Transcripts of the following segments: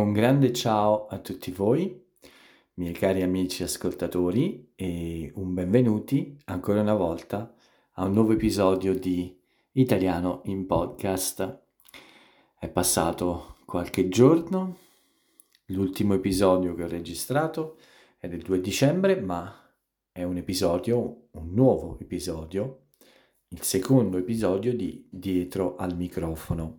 Un grande ciao a tutti voi, miei cari amici ascoltatori, e un benvenuti ancora una volta a un nuovo episodio di Italiano in Podcast. È passato qualche giorno, l'ultimo episodio che ho registrato è del 2 dicembre, ma è un episodio, un nuovo episodio, il secondo episodio di Dietro al microfono.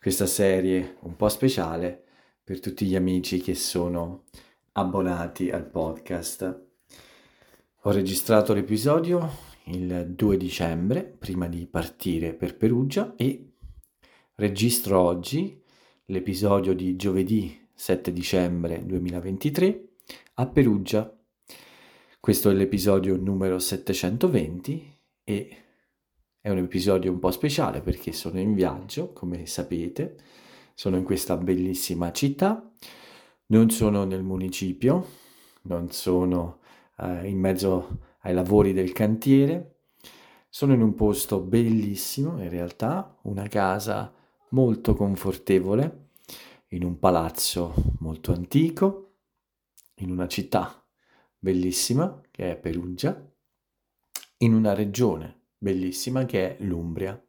Questa serie un po' speciale per tutti gli amici che sono abbonati al podcast. Ho registrato l'episodio il 2 dicembre, prima di partire per Perugia, e registro oggi l'episodio di giovedì 7 dicembre 2023 a Perugia. Questo è l'episodio numero 720 e è un episodio un po' speciale perché sono in viaggio, come sapete sono in questa bellissima città, non sono nel municipio, non sono eh, in mezzo ai lavori del cantiere, sono in un posto bellissimo in realtà, una casa molto confortevole, in un palazzo molto antico, in una città bellissima che è Perugia, in una regione bellissima che è l'Umbria.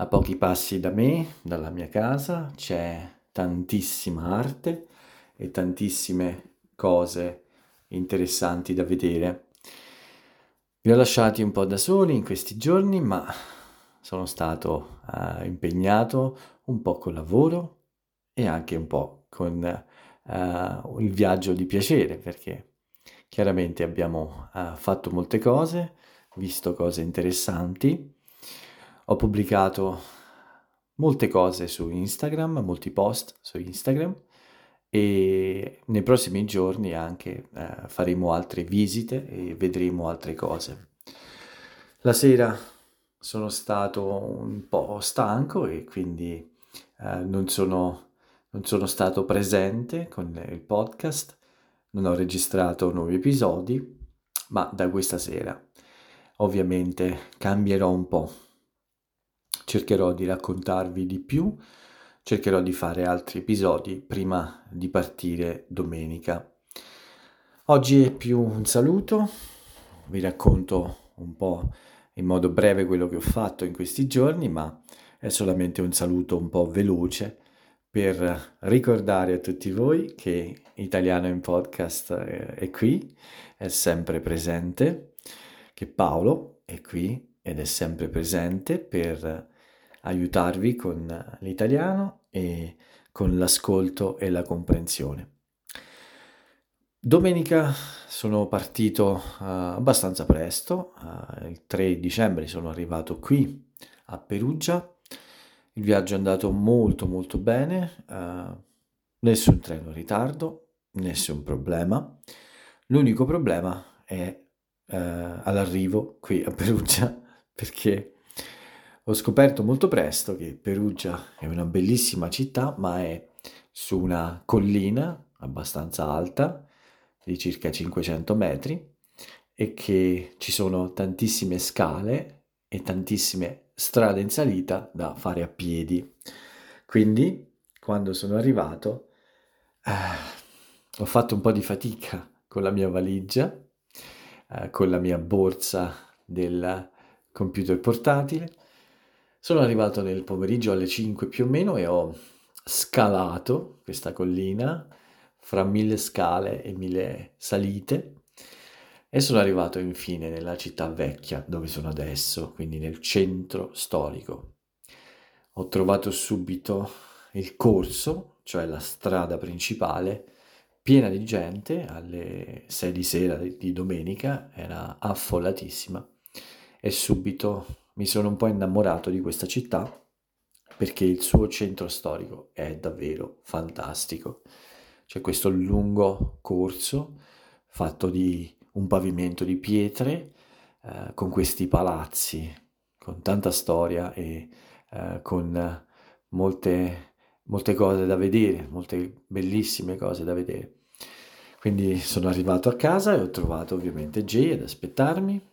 A pochi passi da me, dalla mia casa, c'è tantissima arte e tantissime cose interessanti da vedere. Vi ho lasciati un po' da soli in questi giorni, ma sono stato uh, impegnato un po' col lavoro e anche un po' con uh, il viaggio di piacere, perché chiaramente abbiamo uh, fatto molte cose, visto cose interessanti ho pubblicato molte cose su Instagram, molti post su Instagram e nei prossimi giorni anche eh, faremo altre visite e vedremo altre cose. La sera sono stato un po' stanco e quindi eh, non, sono, non sono stato presente con il podcast, non ho registrato nuovi episodi, ma da questa sera ovviamente cambierò un po' cercherò di raccontarvi di più, cercherò di fare altri episodi prima di partire domenica. Oggi è più un saluto, vi racconto un po' in modo breve quello che ho fatto in questi giorni, ma è solamente un saluto un po' veloce per ricordare a tutti voi che Italiano in Podcast è qui, è sempre presente, che Paolo è qui ed è sempre presente per aiutarvi con l'italiano e con l'ascolto e la comprensione. Domenica sono partito uh, abbastanza presto, uh, il 3 dicembre sono arrivato qui a Perugia, il viaggio è andato molto molto bene, uh, nessun treno in ritardo, nessun problema, l'unico problema è all'arrivo qui a Perugia perché ho scoperto molto presto che Perugia è una bellissima città, ma è su una collina abbastanza alta, di circa 500 metri, e che ci sono tantissime scale e tantissime strade in salita da fare a piedi. Quindi, quando sono arrivato, eh, ho fatto un po' di fatica con la mia valigia, eh, con la mia borsa del computer portatile sono arrivato nel pomeriggio alle 5 più o meno e ho scalato questa collina fra mille scale e mille salite e sono arrivato infine nella città vecchia dove sono adesso, quindi nel centro storico. Ho trovato subito il corso, cioè la strada principale, piena di gente alle 6 di sera di domenica, era affollatissima e subito mi sono un po' innamorato di questa città perché il suo centro storico è davvero fantastico. C'è questo lungo corso fatto di un pavimento di pietre eh, con questi palazzi, con tanta storia e eh, con molte, molte cose da vedere, molte bellissime cose da vedere. Quindi sono arrivato a casa e ho trovato ovviamente Jay ad aspettarmi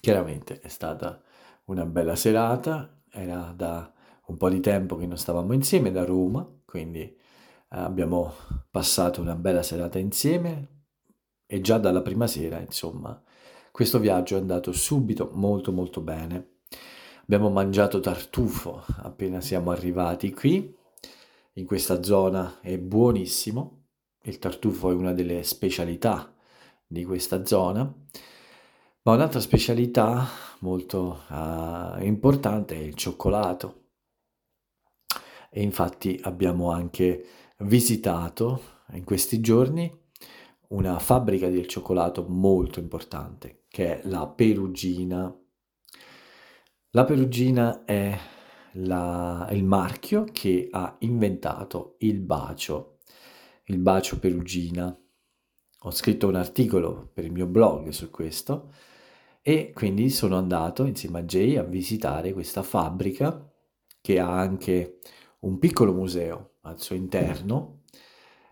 Chiaramente è stata una bella serata, era da un po' di tempo che non stavamo insieme da Roma, quindi abbiamo passato una bella serata insieme e già dalla prima sera, insomma, questo viaggio è andato subito molto molto bene. Abbiamo mangiato tartufo appena siamo arrivati qui, in questa zona è buonissimo. Il tartufo è una delle specialità di questa zona, ma un'altra specialità molto uh, importante è il cioccolato. E infatti abbiamo anche visitato in questi giorni una fabbrica del cioccolato molto importante, che è la Perugina. La Perugina è la, il marchio che ha inventato il bacio, il bacio Perugina. Ho scritto un articolo per il mio blog su questo e quindi sono andato insieme a Jay a visitare questa fabbrica che ha anche un piccolo museo al suo interno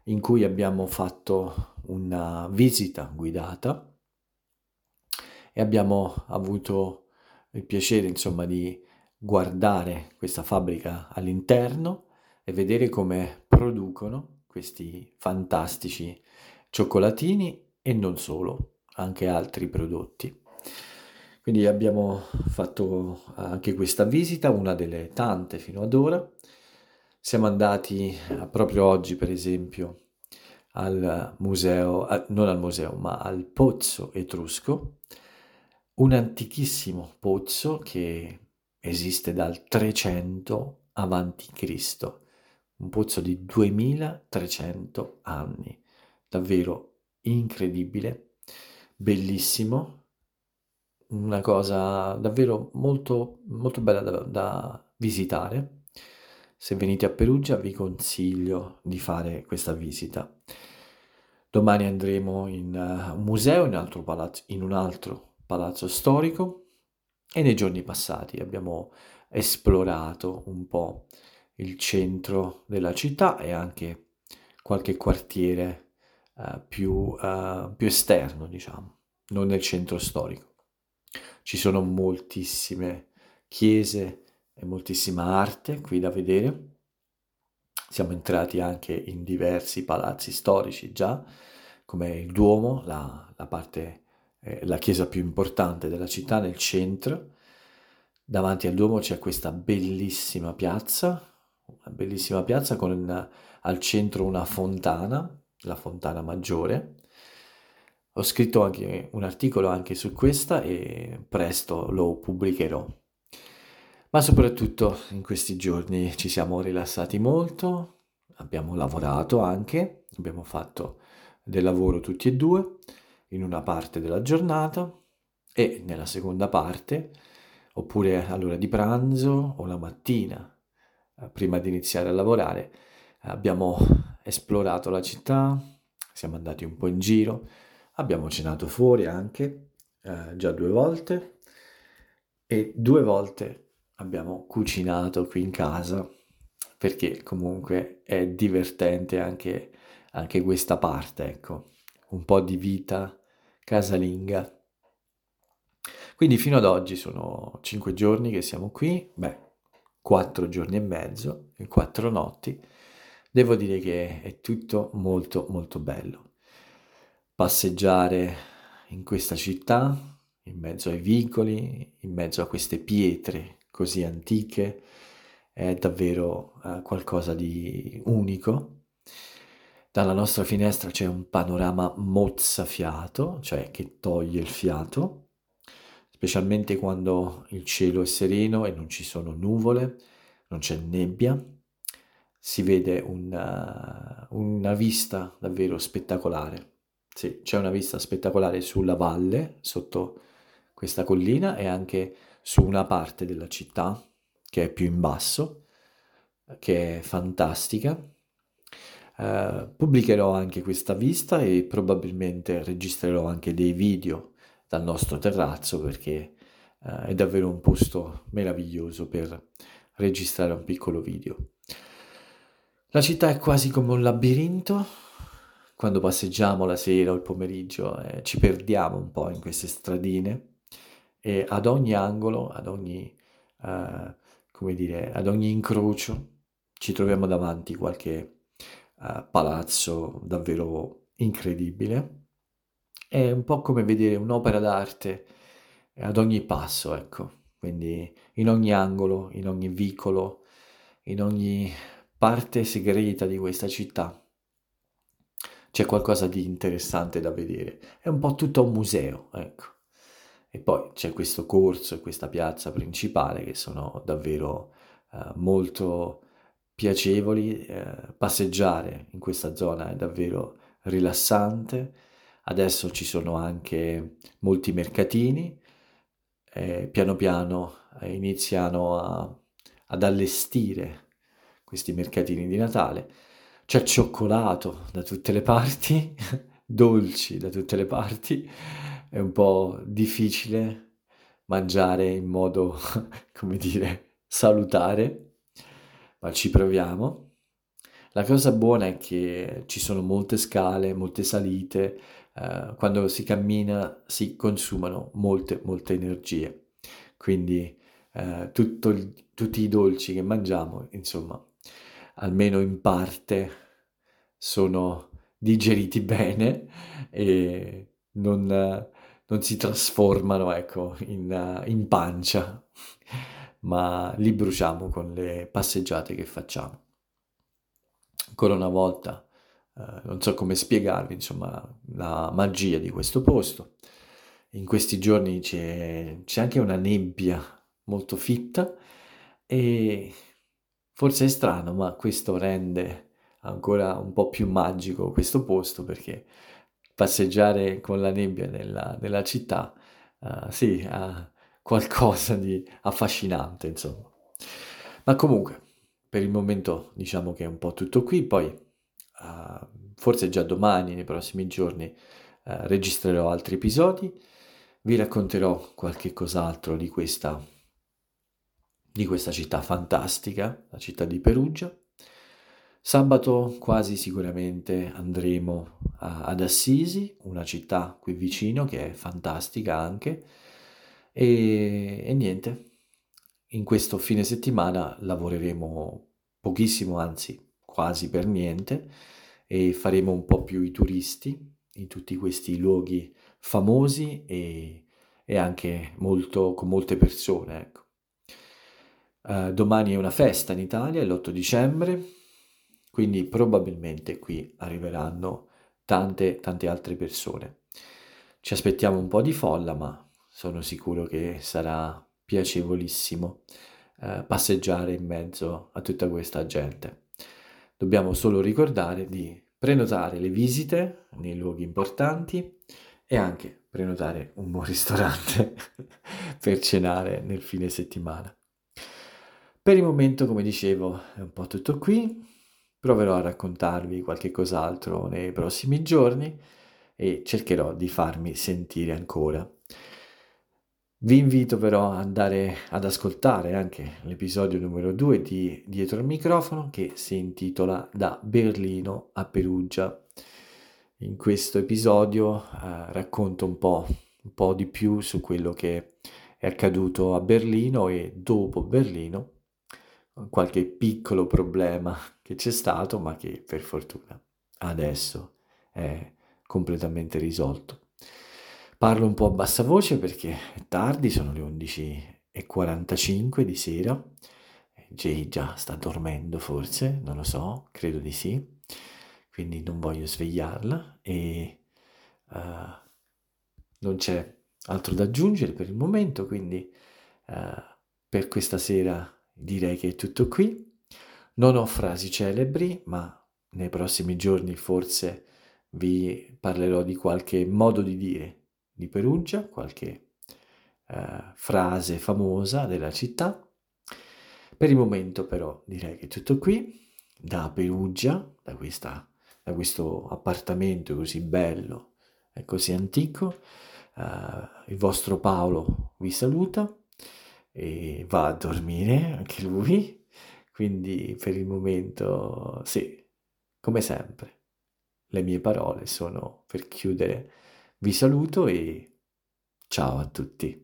in cui abbiamo fatto una visita guidata e abbiamo avuto il piacere insomma di guardare questa fabbrica all'interno e vedere come producono questi fantastici cioccolatini e non solo, anche altri prodotti. Quindi abbiamo fatto anche questa visita, una delle tante fino ad ora, siamo andati eh, proprio oggi, per esempio, al museo, non al museo, ma al pozzo etrusco, un antichissimo pozzo che esiste dal 300 avanti Cristo, un pozzo di 2300 anni, davvero incredibile, bellissimo, una cosa davvero molto, molto bella da, da visitare se venite a Perugia vi consiglio di fare questa visita. Domani andremo in uh, un museo, in, altro palazzo, in un altro palazzo storico e nei giorni passati abbiamo esplorato un po' il centro della città e anche qualche quartiere uh, più, uh, più esterno, diciamo, non nel centro storico. Ci sono moltissime chiese e moltissima arte qui da vedere. Siamo entrati anche in diversi palazzi storici già, come il Duomo, la, la parte, eh, la chiesa più importante della città nel centro. Davanti al Duomo c'è questa bellissima piazza, una bellissima piazza con una, al centro una fontana, la fontana maggiore. Ho scritto anche un articolo anche su questa e presto lo pubblicherò. Ma soprattutto in questi giorni ci siamo rilassati molto, abbiamo lavorato anche, abbiamo fatto del lavoro tutti e due in una parte della giornata e nella seconda parte, oppure all'ora di pranzo o la mattina, eh, prima di iniziare a lavorare, abbiamo esplorato la città, siamo andati un po' in giro, abbiamo cenato fuori anche, eh, già due volte, e due volte abbiamo cucinato qui in casa perché comunque è divertente anche, anche questa parte, ecco, un po' di vita casalinga. Quindi fino ad oggi sono cinque giorni che siamo qui, beh, quattro giorni e mezzo quattro notti. Devo dire che è tutto molto molto bello. Passeggiare in questa città, in mezzo ai vicoli, in mezzo a queste pietre così antiche, è davvero eh, qualcosa di unico. Dalla nostra finestra c'è un panorama mozzafiato, cioè che toglie il fiato, specialmente quando il cielo è sereno e non ci sono nuvole, non c'è nebbia. Si vede una, una vista davvero spettacolare. Sì, c'è una vista spettacolare sulla valle, sotto questa collina e anche su una parte della città che è più in basso, che è fantastica. Uh, pubblicherò anche questa vista e probabilmente registrerò anche dei video dal nostro terrazzo perché uh, è davvero un posto meraviglioso per registrare un piccolo video. La città è quasi come un labirinto, quando passeggiamo la sera o il pomeriggio eh, ci perdiamo un po' in queste stradine e ad ogni angolo, ad ogni, uh, come dire, ad ogni incrocio ci troviamo davanti qualche uh, palazzo davvero incredibile. È un po' come vedere un'opera d'arte ad ogni passo, ecco, quindi in ogni angolo, in ogni vicolo, in ogni parte segreta di questa città c'è qualcosa di interessante da vedere. È un po' tutto un museo, ecco. E poi c'è questo corso e questa piazza principale che sono davvero eh, molto piacevoli. Eh, passeggiare in questa zona è davvero rilassante. Adesso ci sono anche molti mercatini. Eh, piano piano iniziano a, ad allestire questi mercatini di Natale. C'è cioccolato da tutte le parti, dolci da tutte le parti è un po' difficile mangiare in modo, come dire, salutare, ma ci proviamo. La cosa buona è che ci sono molte scale, molte salite, eh, quando si cammina si consumano molte, molte energie. Quindi eh, tutto, tutti i dolci che mangiamo, insomma, almeno in parte sono digeriti bene e non, non si trasformano ecco, in, in pancia, ma li bruciamo con le passeggiate che facciamo. Ancora una volta, uh, non so come spiegarvi, insomma, la magia di questo posto. In questi giorni c'è, c'è anche una nebbia molto fitta e forse è strano, ma questo rende ancora un po' più magico questo posto perché passeggiare con la nebbia nella, nella città, uh, sì, ha qualcosa di affascinante, insomma. Ma comunque, per il momento diciamo che è un po' tutto qui, poi uh, forse già domani, nei prossimi giorni, uh, registrerò altri episodi, vi racconterò qualche cos'altro di questa, di questa città fantastica, la città di Perugia. Sabato quasi sicuramente andremo a, ad Assisi, una città qui vicino che è fantastica anche. E, e niente, in questo fine settimana lavoreremo pochissimo, anzi quasi per niente, e faremo un po' più i turisti in tutti questi luoghi famosi e, e anche molto, con molte persone. Ecco. Uh, domani è una festa in Italia, è l'8 dicembre, quindi probabilmente qui arriveranno tante, tante altre persone. Ci aspettiamo un po' di folla, ma sono sicuro che sarà piacevolissimo eh, passeggiare in mezzo a tutta questa gente. Dobbiamo solo ricordare di prenotare le visite nei luoghi importanti e anche prenotare un buon ristorante per cenare nel fine settimana. Per il momento, come dicevo, è un po' tutto qui. Proverò a raccontarvi qualche cos'altro nei prossimi giorni e cercherò di farmi sentire ancora. Vi invito però ad andare ad ascoltare anche l'episodio numero 2 di Dietro il microfono che si intitola Da Berlino a Perugia. In questo episodio eh, racconto un po', un po' di più su quello che è accaduto a Berlino e dopo Berlino qualche piccolo problema che c'è stato, ma che per fortuna adesso è completamente risolto. Parlo un po' a bassa voce perché è tardi, sono le 11.45 di sera. Jay già sta dormendo forse, non lo so, credo di sì, quindi non voglio svegliarla e uh, non c'è altro da aggiungere per il momento, quindi uh, per questa sera direi che è tutto qui. Non ho frasi celebri, ma nei prossimi giorni forse vi parlerò di qualche modo di dire di Perugia, qualche eh, frase famosa della città. Per il momento però direi che è tutto qui, da Perugia, da, questa, da questo appartamento così bello e così antico. Uh, il vostro Paolo vi saluta e va a dormire anche lui. Quindi per il momento sì, come sempre, le mie parole sono per chiudere. Vi saluto e ciao a tutti.